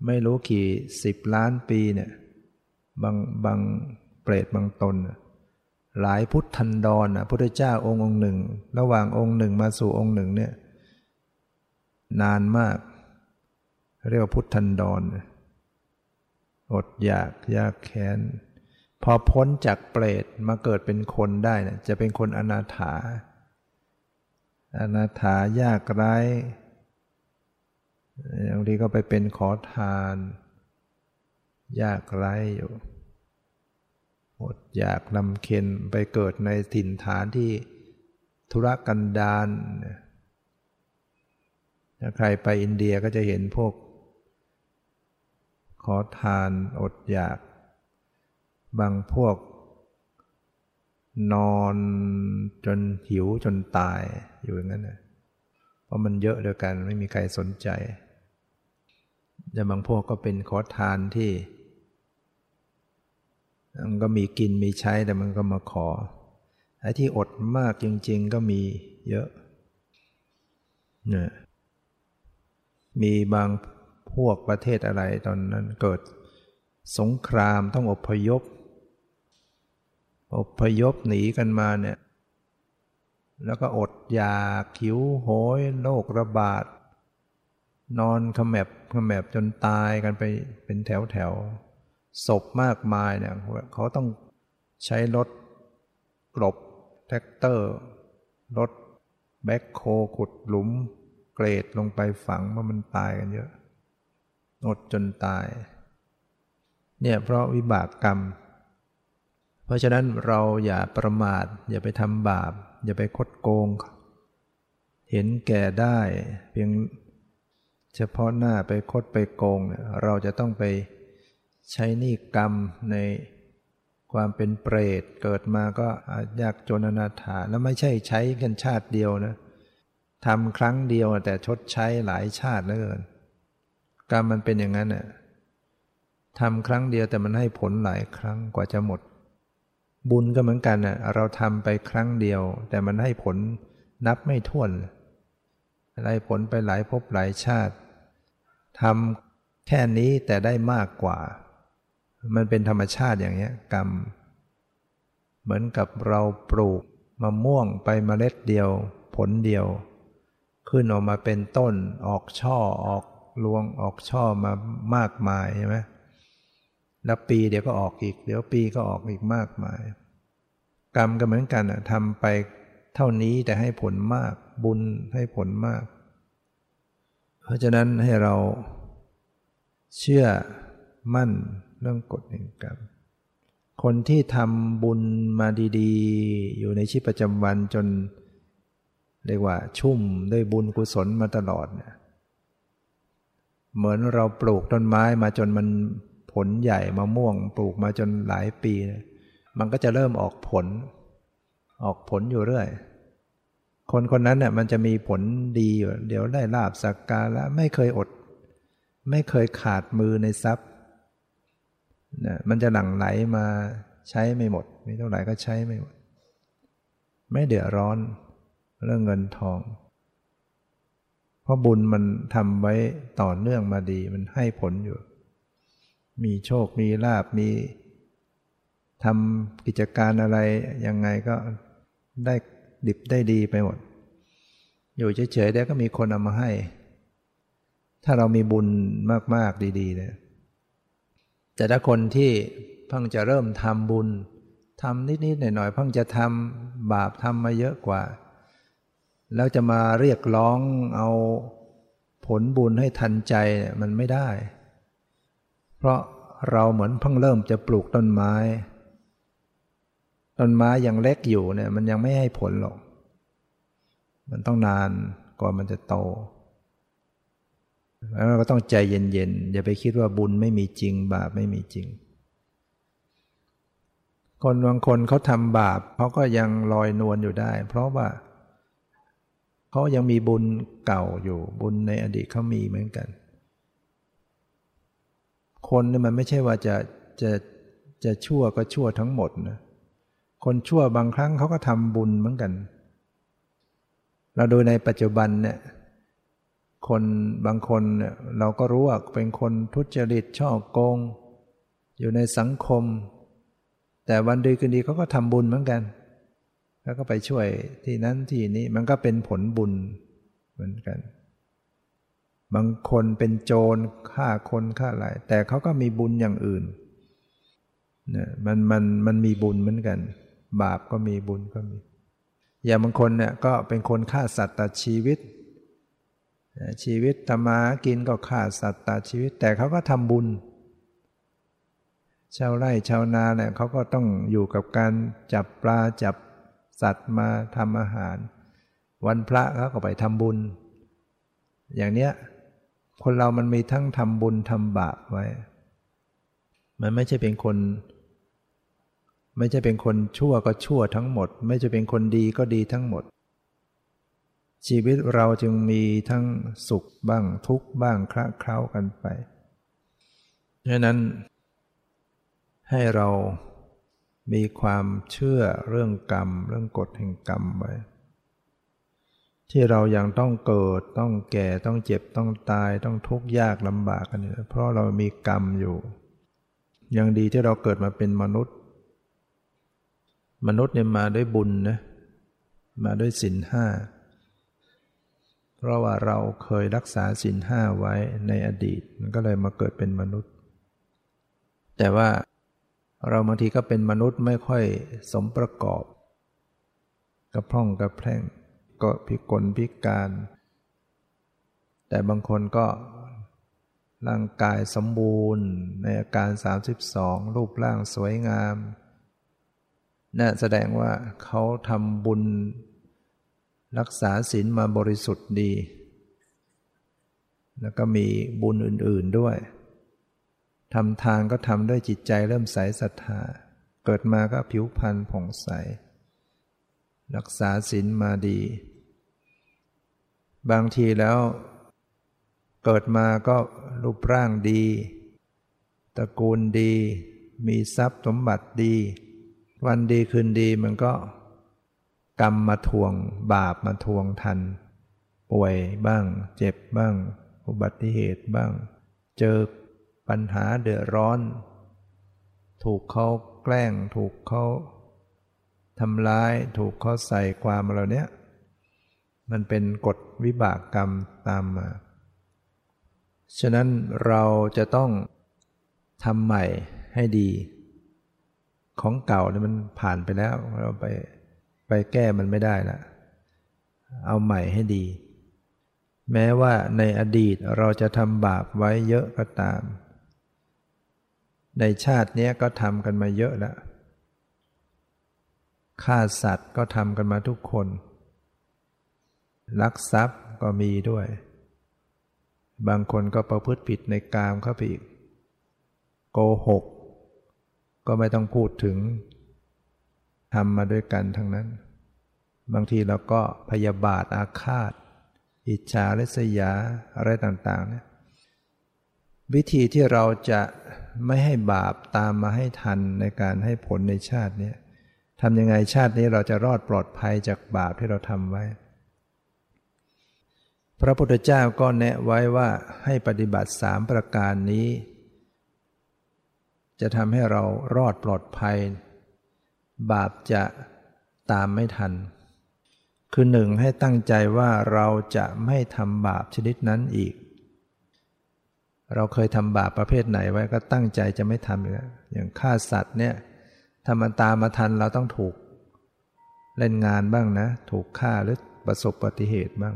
S2: ไม่รู้กี่สิบล้านปีเนี่ยบางบางเปรตบางตน หลายพุทธันดรนะพุทธเจ้าองค์องค์หนึ่ง ระหว่างองค์หนึ่งมาสู่องค์หนึ่งเนี่ยนานมาก เรียกว่าพุทธันดร อดอยากยากแค้น พอพ้นจากเปรตมาเกิดเป็นคนได้นะจะเป็นคนอนาถา อนาถายากไร้บางทีก็ไปเป็นขอทาน ยากไร้อยู่อดอยากลำเค็นไปเกิดในถิ่นฐานที่ธุรกันดารถ้าใครไปอินเดียก็จะเห็นพวก ขอทานอดอยาก บางพวก นอนจนหิวจนตายอยู่อย่างนั้นนะเพราะมันเยอะเดียวกันไม่มีใครสนใจแต่บางพวกก็เป็นขอทานที่มันก็มีกินมีใช้แต่มันก็มาขอไอ้ที่อดมากจริง ๆ ก็มีเยอะเนี่ยมีบางพ พวกประเทศอะไรตอนนั้นเกิดสงครามต้องอพยพ อพยพหนีกันมาเนี่ย แล้วก็อดอยากหิวโหยโรคระบาด นอนขมแบขมแบจนตายกันไปเป็นแถวแถวศพมากมายเนี่ยเขาต้องใช้รถกลบแท็กเตอร์ รถแบ็คโคขุดหลุม เกรดลงไปฝังว่ามันตายกันเยอะ อดจนตาย เนี่ยเพราะวิบากกรรม เพราะฉะนั้นเราอย่าประมาท อย่าไปทำบาป อย่าไปคดโกง เห็นแก่ได้ เพียงเฉพาะหน้าไปคดไปโกง เราจะต้องไปใช้นี่กรรมในความเป็นเปรตเกิดมาก็ยากจนอนาถาแล้วไม่ใช่ใช้กันชาติเดียวนะทำครั้งเดียวแต่ชดใช้หลายชาติเหลือเกิน กรรมมันเป็นอย่างนั้นน่ะทำครั้งเดียวแต่มันให้ผลหลายครั้งกว่าจะหมด บุญก็เหมือนกันน่ะเราทำไปครั้งเดียว แต่มันให้ผลนับไม่ถ้วนได้ผลไปหลายภพหลายชาติทำแค่นี้แต่ได้มากกว่า มันเป็นธรรมชาติอย่างนี้กรรม เหมือนกับเราปลูกมะม่วงไปเมล็ดเดียว ผลเดียว ขึ้นออกมาเป็นต้น ออกช่อออก รวงออกช่อมามากมายใช่ไหมแล้วปีเดี๋ยวก็ออกอีก เดี๋ยวปีก็ออกอีกมากมาย กรรมก็เหมือนกันทำไปเท่านี้แต่ให้ผลมาก บุญให้ผลมาก เพราะฉะนั้นให้เราเชื่อมั่นเรื่องกฎแห่งกรรมคนที่ทำบุญมาดีๆ อยู่ในชีวิตประจำวันจนเรียกว่าชุ่มด้วยบุญกุศลมาตลอดเนี่ย เหมือนเราปลูกต้นไม้มาจนมันผลใหญ่มะม่วง ปลูกมาจนหลายปี มันก็จะเริ่มออกผล ออกผลอยู่เรื่อย คนคนนั้นเนี่ยมันจะมีผลดีอยู่เดี๋ยวได้ลาบสักการะไม่เคยอด ไม่เคยขาดมือในทรัพย์นะมันจะหลั่งไหลมาใช้ไม่หมดมีเท่าไหร่ก็ใช้ไม่หมด ไม่เดือดร้อนเรื่องเงินทอง เพราะบุญมันทำไว้ต่อเนื่องมาดีมันให้ผลอยู่ มีโชคมีลาบมีทำกิจการอะไรยังไงก็ได้ดิบได้ดีไปหมด อยู่เฉยๆแล้วก็มีคนเอามาให้ ถ้าเรามีบุญมากๆดีๆเนี่ยแต่ถ้าคนที่เพิ่งจะเริ่มทำบุญทำนิดๆหน่อยๆเพิ่งจะทำบาปทำมาเยอะกว่า แล้วจะมาเรียกร้องเอาผลบุญให้ทันใจมันไม่ได้ เพราะเราเหมือนเพิ่งเริ่มจะปลูกต้นไม้ ต้นไม้ยังเล็กอยู่เนี่ย มันยังไม่ให้ผลหรอก มันต้องนานกว่ามันจะโต แล้วเราก็ต้องใจเย็นๆ อย่าไปคิดว่าบุญไม่มีจริง บาปไม่มีจริง คนบางคนเขาทำบาปเขาก็ยังลอยนวลอยู่ได้ เพราะว่าเขายังมีบุญเก่าอยู่บุญในอดีตเขามีเหมือนกัน คนนี่มันไม่ใช่ว่าจะจะจะชั่วก็ชั่วทั้งหมดนะคนชั่วบางครั้งเขาก็ทำบุญเหมือนกัน เราดูในปัจจุบันเนี่ยคนบางคนเนี่ยเราก็รู้ว่าเป็นคนทุจริตช่อโกง อยู่ในสังคม แต่วันดีคืนดีเขาก็ทำบุญเหมือนกัน แล้วก็ไปช่วยที่นั้นที่นี้มันก็เป็นผลบุญเหมือนกัน บางคนเป็นโจรฆ่าคนฆ่าอะไรแต่เขาก็มีบุญอย่างอื่นเนี่ยมันมันมันมีบุญเหมือนกัน บาปก็มีบุญก็มี อย่างบางคนเนี่ยก็เป็นคนฆ่าสัตว์ตัดชีวิต ชีวิตธรรมากินก็ฆ่าสัตว์ตัดชีวิต แต่เขาก็ทำบุญ ชาวไร่ชาวนาเนี่ยเขาก็ต้องอยู่กับการจับปลาจับ สัตว์มาทำอาหาร วันพระเขาก็ไปทำบุญ อย่างเนี้ยคนเรามันมีทั้งทำบุญทำบาปไว้ มันไม่ใช่เป็นคน ไม่ใช่เป็นคนชั่วก็ชั่วทั้งหมด ไม่ใช่เป็นคนดีก็ดีทั้งหมด ชีวิตเราจึงมีทั้งสุขบ้างทุกข์บ้างคละเคล้ากันไปดังนั้นให้เรา มีความเชื่อเรื่องกรรม เรื่องกฎแห่งกรรมไว้ ที่เรายังต้องเกิดต้องแก่ต้องเจ็บต้องตายต้องทุกข์ยากลำบากกันอยู่เพราะเรามีกรรมอยู่ ยังดีที่เราเกิดมาเป็นมนุษย์ มนุษย์เนี่ยมาด้วยบุญนะมาด้วยศีลห้าเพราะว่าเราเคยรักษาศีลห้าไว้ในอดีตมันก็เลยมาเกิดเป็นมนุษย์ แต่ว่า เราบางทีก็เป็นมนุษย์ไม่ค่อยสมประกอบ กระพร่องกระแพร่ง ก็พิกลพิการ แต่บางคนก็ร่างกายสมบูรณ์ในอาการ 32 รูปร่างสวยงามน่าแสดงว่าเขาทำบุญ รักษาศีลมาบริสุทธิ์ดี แล้วก็มีบุญอื่น ๆด้วย ทำทางก็ทำด้วยจิตใจเริ่มใสศรัทธา เกิดมาก็ผิวพรรณผ่องใส รักษาศีลมาดี บางทีแล้ว เกิดมาก็รูปร่างดีตระกูลดี มีทรัพย์สมบัติดี วันดีคืนดีมันก็ กรรมมาทวง บาปมาทวงทัน ป่วยบ้าง เจ็บบ้าง อุบัติเหตุบ้าง เจอ ปัญหาเดือดร้อน ถูกเขาแกล้ง ถูกเขาทำร้าย ถูกเขาใส่ความเราเนี้ยมันเป็นกฎวิบากกรรมตามมา ฉะนั้นเราจะต้องทำใหม่ให้ดี ของเก่าเนี่ยมันผ่านไปแล้ว เราไปไปแก้มันไม่ได้ละเอาใหม่ให้ดี แม้ว่าในอดีตเราจะทำบาปไว้เยอะก็ตาม ในชาตินี้ก็ทำกันมาเยอะแล้วฆ่าสัตว์ก็ทำกันมาทุกคนลักทรัพย์ก็มีด้วย บางคนก็ประพฤติผิดในกามเข้าไปอีก โกหก ก็ไม่ต้องพูดถึงทำมาด้วยกันทั้งนั้น บางทีเราก็พยาบาทอาฆาต อิจฉาริษยาอะไรต่างๆเนี่ยวิธีที่เราจะ ไม่ให้บาปตามมาให้ทันในการให้ผลในชาตินี้ทำยังไงชาตินี้เราจะรอดปลอดภัยจากบาปที่เราทำไว้ พระพุทธเจ้าก็แนะไว้ว่าให้ปฏิบัติสามประการนี้ จะทำให้เรารอดปลอดภัย บาปจะตามไม่ทัน คือหนึ่งให้ตั้งใจว่าเราจะไม่ทำบาปชนิดนั้นอีก เราเคยทำบาปประเภทไหนไว้ก็ตั้งใจจะไม่ทำอีกแล้วอย่างฆ่าสัตว์เนี่ยถ้ามันตามมาทันเราต้องถูก เล่นงานบ้างนะ ถูกฆ่าหรือประสบอุบัติเหตุบ้าง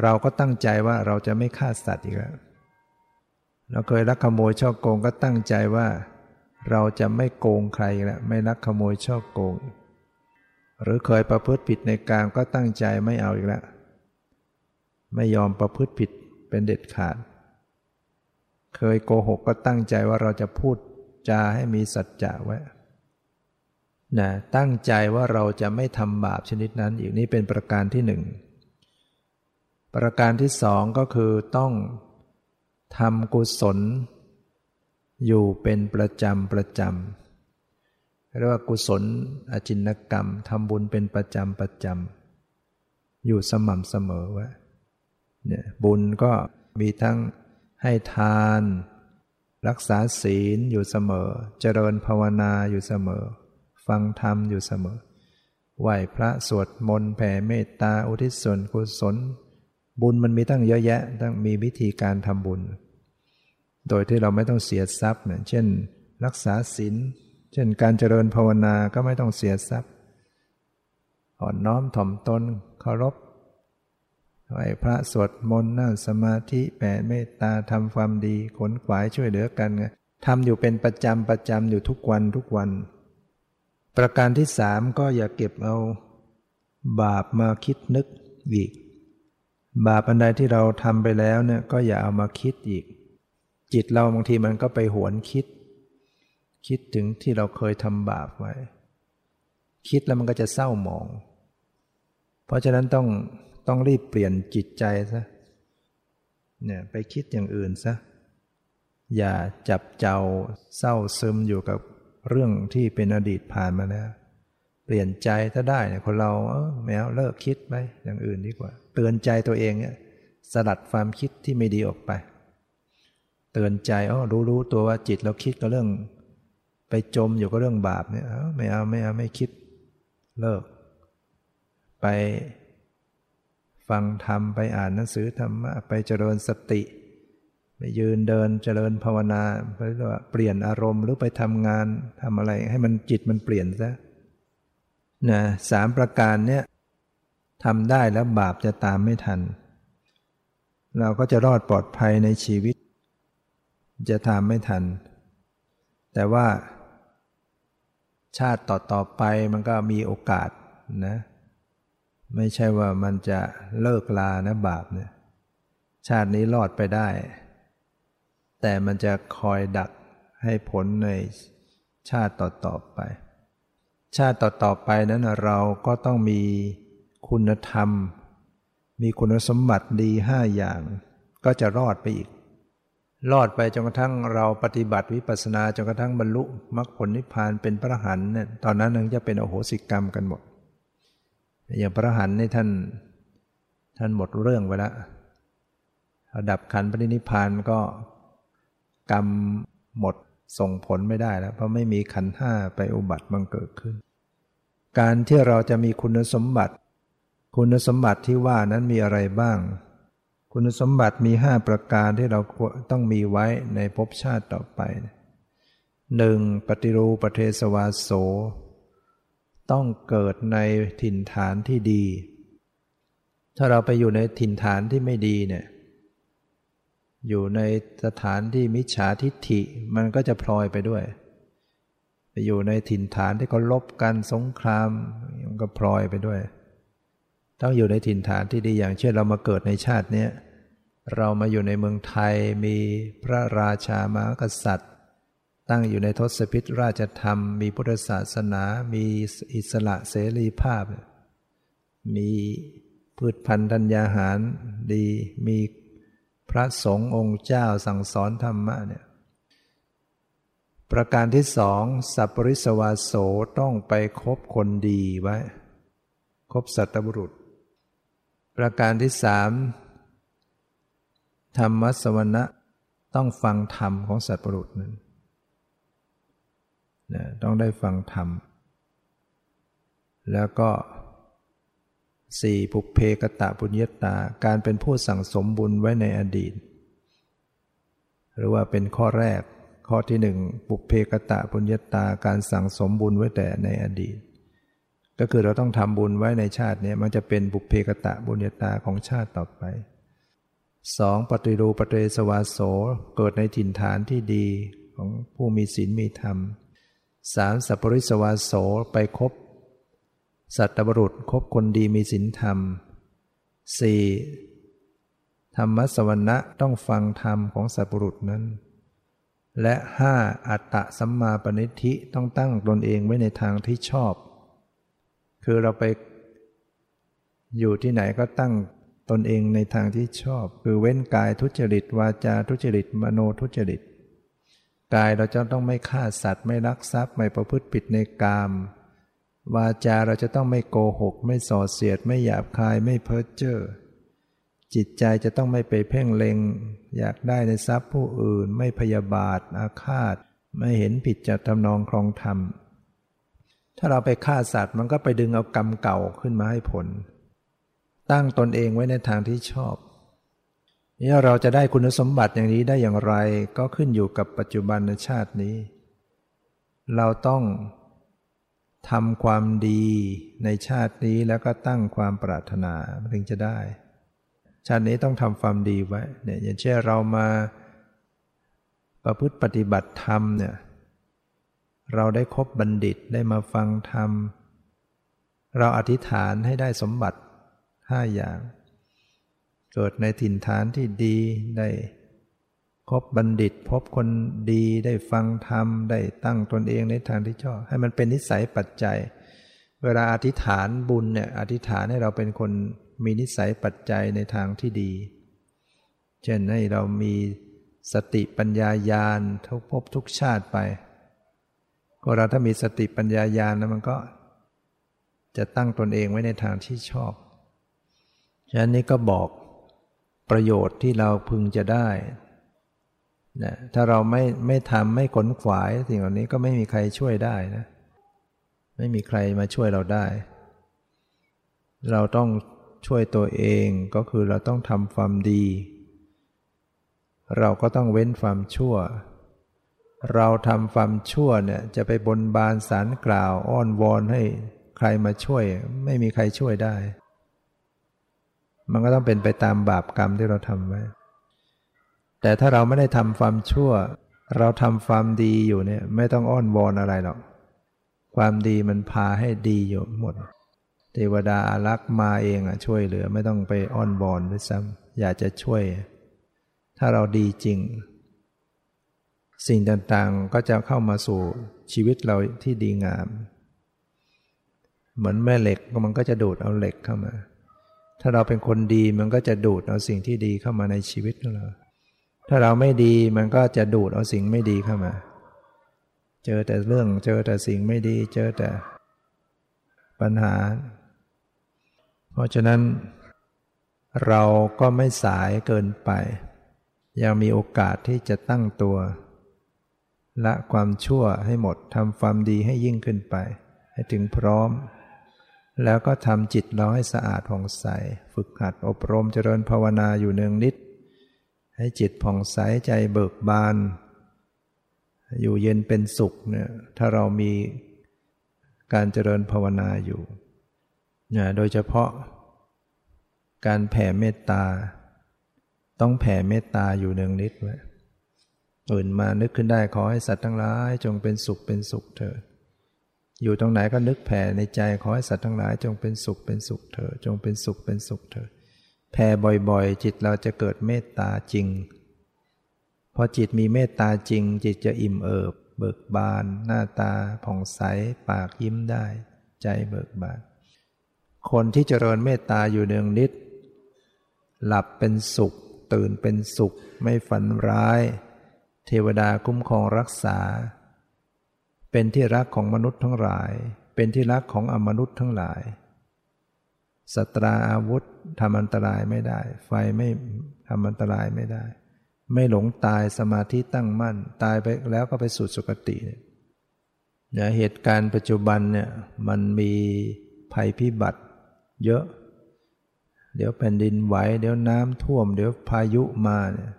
S2: เราก็ตั้งใจว่าเราจะไม่ฆ่าสัตว์อีกแล้วเราเคยลักขโมยช่อโกงก็ตั้งใจว่า เราจะไม่โกงใครแล้วไม่ลักขโมยช่อโกง หรือเคยประพฤติผิดในกางก็ตั้งใจไม่เอาอีกแล้วไม่ยอมประพฤติผิดเป็นเด็ดขาด เคยโกหกก็ตั้งใจว่าเราจะพูดจาให้มีสัจจะไว้นะตั้งใจว่าเราจะไม่ทำบาปชนิดนั้นอีกนี่เป็นประการที่หนึ่งประการที่สองก็คือต้องทำกุศล อยู่เป็นประจำประจำเรียกว่ากุศลอจินกรรมทำบุญเป็นประจำประจำอยู่สม่ำเสมอไวะเนี่ยบุญก็มีทั้ง ให้ทาน รักษาศีลอยู่เสมอ เจริญภาวนาอยู่เสมอ ฟังธรรมอยู่เสมอ ไหวพระสวดมนต์แผ่เมตตาอุทิศส่วนกุศล บุญมันมีตั้งเยอะแยะต้องมีวิธีการทำบุญ โดยที่เราไม่ต้องเสียทรัพย์เช่น รักษาศีลเช่นการเจริญภาวนาก็ไม่ต้องเสียทรัพย์อ่อนน้อมถ่อมตนเคารพ ไหวพระสวดมนต์นั่งสมาธิแผ่เมตตาทำความดีขนขวายช่วยเหลือกันทำอยู่เป็นประจำประจำอยู่ทุกวันทุกวัน ประการที่สามก็อย่าเก็บเอา บาปมาคิดนึกอีก บาปอันใดที่เราทำไปแล้วเนี่ยก็อย่าเอามาคิดอีก จิตเราบางทีมันก็ไปหวนคิด คิดถึงที่เราเคยทำบาปไว้ คิดแล้วมันก็จะเศร้าหมอง เพราะฉะนั้นต้อง ต้องรีบเปลี่ยนจิตใจซะเนี่ยไปคิดอย่างอื่นซะอย่าจับเจ้าเศร้าซึมอยู่กับเรื่องที่เป็นอดีตผ่านมาแล้ว เปลี่ยนใจถ้าได้เนี่ยคนเราเออแมวเลิกคิดไปอย่างอื่นดีกว่า เตือนใจตัวเองเนี่ยสลัดความคิดที่ไม่ดีออกไป เตือนใจอ๋อรู้รู้ตัวว่าจิตเราคิดกับเรื่อง ไปจมอยู่กับเรื่องบาปเนี่ยไม่เอาไม่เอาไม่คิดเลิก ไป ฟังธรรมไปอ่านหนังสือธรรมะไปเจริญสติไปยืนเดินเจริญภาวนาไปเรว่าเปลี่ยนอารมณ์หรือไปทำงานทำอะไรให้มันจิตมันเปลี่ยนซะนะสามประการเนี้ยทำได้แล้วบาปจะตามไม่ทัน เราก็จะรอดปลอดภัยในชีวิต จะทำไม่ทัน แต่ว่าชาติต่อต่อไปมันก็มีโอกาสนะ ไม่ใช่ว่ามันจะเลิกลานะบาปเนี่ย ชาตินี้รอดไปได้ แต่มันจะคอยดักให้ผลในชาติต่อต่อไป ชาติต่อๆไปนั้นเราก็ต้องมีคุณธรรม มีคุณสมบัติดีห้าอย่าง ก็จะรอดไปอีก รอดไปจนกระทั่งเราปฏิบัติวิปัสสนาจนกระทั่งบรรลุมรรคผลนิพพานเป็นพระหันเนี่ยตอนนั้นนึงจะเป็นโอโหสิกรรมกันหมด อย่างพระหันในท่าน ท่านหมดเรื่องไปแล้วระดับขันปรินิพพานก็กรรมหมดส่งผลไม่ได้แล้ว เพราะไม่มีขันห้าไปอุบัติบังเกิดขึ้น การที่เราจะมีคุณสมบัติ คุณสมบัติที่ว่านั้นมีอะไรบ้าง คุณสมบัติมีห้าประการที่เราต้องมีไว้ในภพชาติต่อไปหนึ่งปฏิรูปเทสวาโส ต้องเกิดในถิ่นฐานที่ดี ถ้าเราไปอยู่ในถิ่นฐานที่ไม่ดีเนี่ย อยู่ในสถานที่มิจฉาทิฏฐิมันก็จะพลอยไปด้วย ไปอยู่ในถิ่นฐานที่เขาลบกันสงครามมันก็พลอยไปด้วย ต้องอยู่ในถิ่นฐานที่ดีอย่างเช่นเรามาเกิดในชาตินี้เรามาอยู่ในเมืองไทยมีพระราชามากษัตริย์ ตั้งอยู่ในทศพิธราชธรรม มีพุทธศาสนา มีอิสระเสรีภาพ มีพืชพันธุ์ธัญญาหารดี มีพระสงฆ์องค์เจ้าสั่งสอนธรรมะเนี่ยประการที่สองสัพปริสวาโสต้องไปคบคนดีไว้ คบสัตบุรุษ ประการที่สามธรรมสวนะต้องฟังธรรมของสัตบุรุษนั้น นะต้องได้ฟังธรรม แล้วก็สี่ปุเพกตะปุญญาตา การเป็นผู้สั่งสมบุญไว้ในอดีต หรือว่าเป็นข้อแรก ข้อที่หนึ่งปุเพกตะปุญญาตา การสั่งสมบุญไว้แต่ในอดีต ก็คือเราต้องทำบุญไว้ในชาตินี้มันจะเป็นบุพเพกตะบุญญาตาของชาติต่อไปสองปฏิรูปฏิสวาโสเกิดในถิ่นฐานที่ดีของผู้มีศีลมีธรรม สามสัพปริสวาโสไปคบ สัตบรุษคบคนดีมีศีลธรรม 4. ธรรมสวรรณะต้องฟังธรรมของสัตบุรุษนั้น และห้าอัตตะสัมมาปณิธิต้องตั้งตนเองไว้ในทางที่ชอบ คือเราไปอยู่ที่ไหนก็ตั้งตนเองในทางที่ชอบ คือเว้นกายทุจริต วาจาทุจริต มโนทุจริต กายเราจะต้องไม่ฆ่าสัตว์ ไม่ลักทรัพย์ไม่ประพฤติผิดในกาม วาจาเราจะต้องไม่โกหก ไม่ส่อเสียด ไม่หยาบคายไม่เพ้อเจ้อจิตใจจะต้องไม่ไปเพ่งเล็ง อยากได้ในทรัพย์ผู้อื่น ไม่พยาบาท อาฆาต ไม่เห็นผิดจากทำนองครองธรรม ถ้าเราไปฆ่าสัตว์มันก็ไปดึงเอากรรมเก่าขึ้นมาให้ผล ตั้งตนเองไว้ในทางที่ชอบ นี่เราจะได้คุณสมบัติอย่างนี้ได้อย่างไรก็ขึ้นอยู่กับปัจจุบันชาตินี้ เราต้องทำความดีในชาตินี้แล้วก็ตั้งความปรารถนาถึงจะได้ ชาตินี้ต้องทำความดีไว้เนี่ยอย่างเช่นเรามาประพฤติปฏิบัติธรรมเนี่ยเราได้คบบัณฑิตได้มาฟังธรรม เราอธิษฐานให้ได้สมบัติห้าอย่าง เกิดในถิ่นฐานที่ดีได้พบบัณฑิตพบคนดีได้ฟังธรรม ได้ตั้งตนเองในทางที่ชอบ ให้มันเป็นนิสัยปัจจัย เวลาอธิษฐานบุญเนี่ยอธิษฐานให้เราเป็นคนมีนิสัยปัจจัยในทางที่ดี เช่นให้เรามีสติปัญญาญาณทุกภพทุกชาติไป ก็เราถ้ามีสติปัญญาญาณนะมันก็ จะตั้งตนเองไว้ในทางที่ชอบฉะนั้นนี้ก็บอก ประโยชน์ที่เราพึงจะได้นะถ้าเราไม่ไม่ทำไม่ขนขวายสิ่งเหล่านี้ก็ไม่มีใครช่วยได้นะ ไม่มีใครมาช่วยเราได้ เราต้องช่วยตัวเองก็คือเราต้องทำความดี เราก็ต้องเว้นความชั่ว เราทำความชั่วเนี่ยจะไปบนบานสารกล่าวอ้อนวอนให้ใครมาช่วย ไม่มีใครช่วยได้ มันก็ต้องเป็นไปตามบาปกรรมที่เราทำไว้ แต่ถ้าเราไม่ได้ทำความชั่ว เราทำความดีอยู่เนี่ย ไม่ต้องอ้อนวอนอะไรหรอก ความดีมันพาให้ดีอยู่หมด เทวดาอารักษ์มาเองอะช่วยเหลือไม่ต้องไปอ้อนวอนด้วยซ้ำอยากจะช่วย ถ้าเราดีจริง สิ่งต่างๆก็จะเข้ามาสู่ชีวิตเราที่ดีงาม เหมือนแม่เหล็กมันก็จะดูดเอาเหล็กเข้ามา ถ้าเราเป็นคนดีมันก็จะดูดเอาสิ่งที่ดีเข้ามาในชีวิตของเรา ถ้าเราไม่ดีมันก็จะดูดเอาสิ่งไม่ดีเข้ามา เจอแต่เรื่องเจอแต่สิ่งไม่ดี เจอแต่ปัญหา เพราะฉะนั้น เราก็ไม่สายเกินไป ยังมีโอกาสที่จะตั้งตัวละความชั่วให้หมดทำความดีให้ยิ่งขึ้นไป ให้ถึงพร้อม แล้วก็ทำจิตเราให้สะอาดผ่องใส ฝึกหัดอบรมเจริญภาวนาอยู่เนืองนิด ให้จิตผ่องใสใจเบิกบาน อยู่เย็นเป็นสุขเนี่ยถ้าเรามีการเจริญภาวนาอยู่นะโดยเฉพาะ การแผ่เมตตา ต้องแผ่เมตตาอยู่เนืองนิดไว้ตื่นมานึกขึ้นได้ขอให้สัตว์ทั้งหลายจงเป็นสุขเป็นสุขเถิด อยู่ตรงไหนก็นึกแผ่ในใจขอให้สัตว์ทั้งหลายจงเป็นสุขเป็นสุขเถิดจงเป็นสุขเป็นสุขเถิดแผ่บ่อยๆ จิตเราจะเกิดเมตตาจริง พอจิตมีเมตตาจริง จิตจะอิ่มเอิบ เบิกบาน หน้าตาผ่องใส ปากยิ้มได้ ใจเบิกบาน คนที่เจริญเมตตาอยู่เนืองนิด หลับเป็นสุข ตื่นเป็นสุข ไม่ฝันร้าย เทวดาคุ้มครองรักษา เป็นที่รักของมนุษย์ทั้งหลาย เป็นที่รักของอมนุษย์ทั้งหลายสตราอาวุธทำอันตรายไม่ได้ ไฟไม่ทำอันตรายไม่ได้ ไม่หลงตายสมาธิตั้งมั่น ตายไปแล้วก็ไปสู่สุคติเนี่ยเหตุการณ์ปัจจุบันเนี่ยมันมีภัยพิบัติ เยอะ เดี๋ยวแผ่นดินไหว เดี๋ยวน้ำท่วม เดี๋ยวพายุมาเนี่ย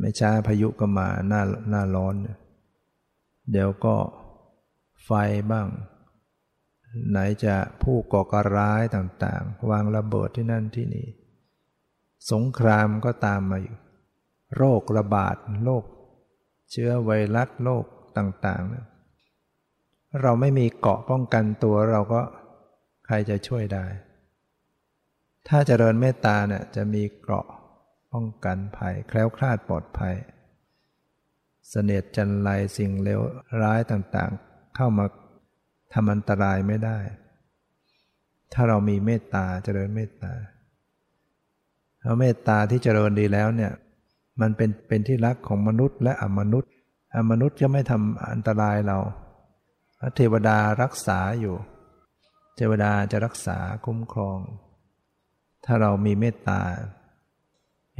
S2: ไม่ช้าพายุก็มาหน้าหน้าร้อนเนี่ย เดี๋ยวก็ไฟบ้าง ไหนจะผู้ก่อการร้ายต่างๆ วางระเบิดที่นั่นที่นี่ สงครามก็ตามมาอยู่ โรคระบาดโรคเชื้อไวรัสโรคต่างๆเราไม่มีเกาะป้องกันตัวเราก็ใครจะช่วยได้ ถ้าจเจริญเมตตาเนี่ยจะมีเกราะป้องกันภัย แคล้วคลาดปลอดภัย เสนียดจันไรสิ่งเลวร้ายต่างๆ เข้ามาทำอันตรายไม่ได้ ถ้าเรามีเมตตาเจริญเมตตาเพราเมตตาที่เจริญดีแล้วเนี่ยมันเป็นเป็นที่รักของมนุษย์และอมนุษย์อมนุษย์จะไม่ทำอันตรายเราเทวดารักษาอยู่ เทวดาจะรักษาคุ้มครอง ถ้าเรามีเมตตา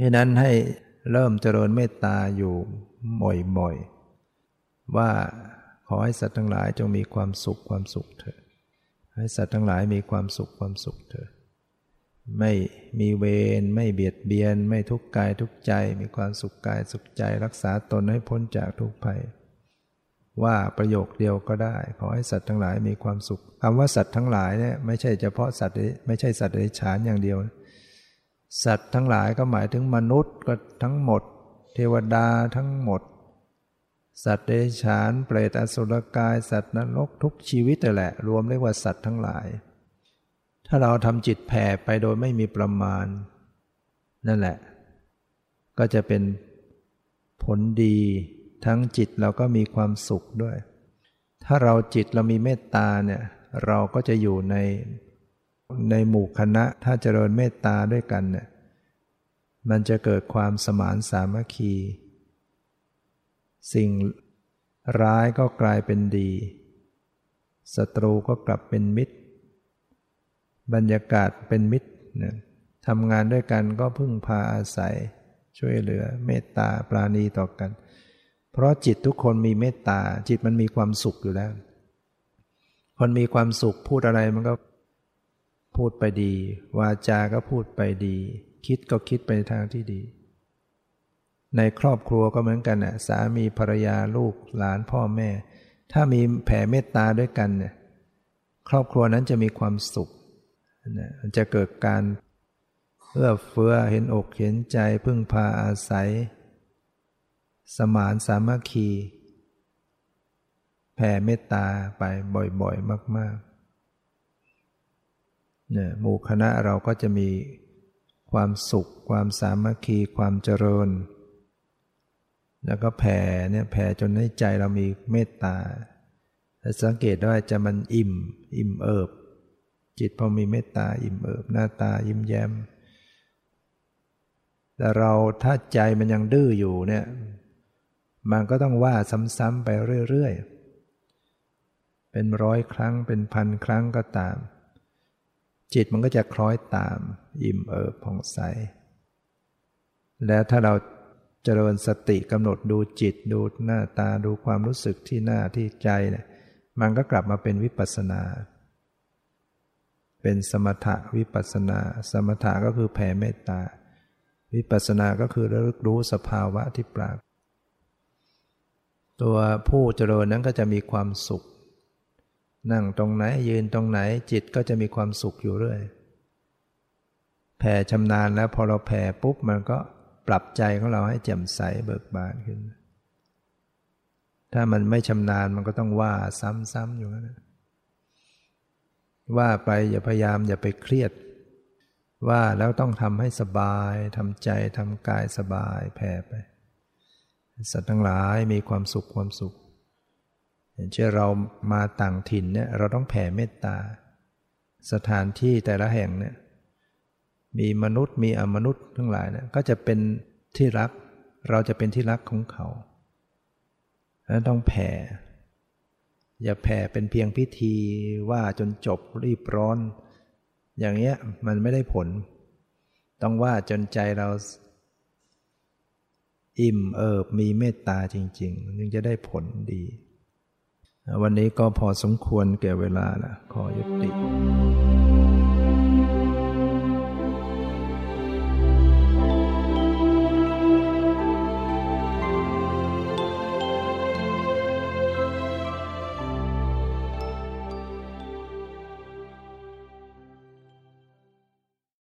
S2: ฉะนั้นให้เริ่มเจริญเมตตาอยู่ บ่อยๆ ว่าขอให้สัตว์ทั้งหลายจงมีความสุขความสุขเถอะให้สัตว์ทั้งหลายมีความสุขความสุขเถอะไม่มีเวรไม่เบียดเบียน ไม่ทุกข์กายทุกใจมีความสุขกายสุขใจรักษาตนให้พ้นจากทุกภัย ว่าประโยคเดียวก็ได้ ขอให้สัตว์ทั้งหลายมีความสุขคำว่าสัตว์ทั้งหลายเนี่ยไม่ใช่เฉพาะสัตว์ไม่ใช่สัตว์เดรัจฉานอย่างเดียว สัตว์ทั้งหลายก็หมายถึงมนุษย์ก็ทั้งหมด เทวดาทั้งหมด สัตว์เดรัจฉานเปรตอสุรกาย สัตว์นรกทุกชีวิตแหละ รวมเรียกว่าสัตว์ทั้งหลาย ถ้าเราทำจิตแผ่ไปโดยไม่มีประมาณ นั่นแหละ ก็จะเป็นผลดีทั้งจิตเราก็มีความสุขด้วย ถ้าเราจิตเรามีเมตตาเนี่ยเราก็จะอยู่ในในหมู่คณะถ้าเจริญเมตตาด้วยกันเนี่ย มันจะเกิดความสมานสามัคคี สิ่งร้ายก็กลายเป็นดีศัตรูก็กลับเป็นมิตร บรรยากาศเป็นมิตรเนี่ยทำงานด้วยกันก็พึ่งพาอาศัย ช่วยเหลือเมตตาปราณีต่อกัน เพราะจิตทุกคนมีเมตตา จิตมันมีความสุขอยู่แล้ว คนมีความสุขพูดอะไรมันก็พูดไปดี วาจาก็พูดไปดี คิดก็คิดไปในทางที่ดี ในครอบครัวก็เหมือนกันน่ะสามีภรรยาลูกหลานพ่อแม่ ถ้ามีแผ่เมตตาด้วยกันเนี่ยครอบครัวนั้นจะมีความสุขนะจะเกิดการเอื้อเฟื้อเห็นอกเห็นใจพึ่งพาอาศัย สมานสามัคคีแผ่เมตตาไปบ่อยๆ มากๆเนี่ยหมู่คณะเราก็จะมี ความสุข ความสามัคคีความเจริญ แล้วก็แผ่เนี่ยแผ่จนให้ใจเรามีเมตตาสังเกตได้จะมันอิ่ม อิ่มเอิบ จิตพอมีเมตตาอิ่มเอิบ หน้าตายิ้มแย้ม แต่เราถ้าใจมันยังดื้ออยู่เนี่ยมันก็ต้องว่าซ้ำๆไปเรื่อยๆ เป็นร้อยครั้งเป็นพันครั้งก็ตาม จิตมันก็จะคล้อยตาม อิ่มเอิบผ่องใส แล้วถ้าเราเจริญสติกำหนดดูจิตดูหน้าตาดูความรู้สึกที่หน้าที่ใจเนี่ยมันก็กลับมาเป็นวิปัสนา เป็นสมถะวิปัสนา สมถะก็คือแผ่เมตตา วิปัสนาก็คือระลึกรู้สภาวะที่ปรากตัวผู้เจริญนั้นก็จะมีความสุข นั่งตรงไหนยืนตรงไหนจิตก็จะมีความสุขอยู่เรื่อย แผ่ชำนาญแล้วพอเราแผ่ปุ๊บมันก็ปรับใจของเราให้แจ่มใสเบิกบานขึ้น ถ้ามันไม่ชำนาญมันก็ต้องว่าซ้ำๆอยู่นั่นว่าไปอย่าพยายามอย่าไปเครียด ว่าแล้วต้องทำให้สบายทำใจทำกายสบายแผ่ไป สัตว์ทั้งหลายมีความสุขความสุขอย่างเช่นเรามาต่างถิ่นเนี่ยเราต้องแผ่เมตตา สถานที่แต่ละแห่งเนี่ย มีมนุษย์มีอมนุษย์ทั้งหลายเนี่ยก็จะเป็นที่รัก เราจะเป็นที่รักของเขาแล้วต้องแผ่ อย่าแผ่เป็นเพียงพิธีว่าจนจบรีบร้อน อย่างเงี้ยมันไม่ได้ผล ต้องว่าจนใจเราอิ่มเอิบมีเมตตาจริงๆจึงจะได้ผลดี วันนี้ก็พอสมควรแก่เวลาละขอยุติ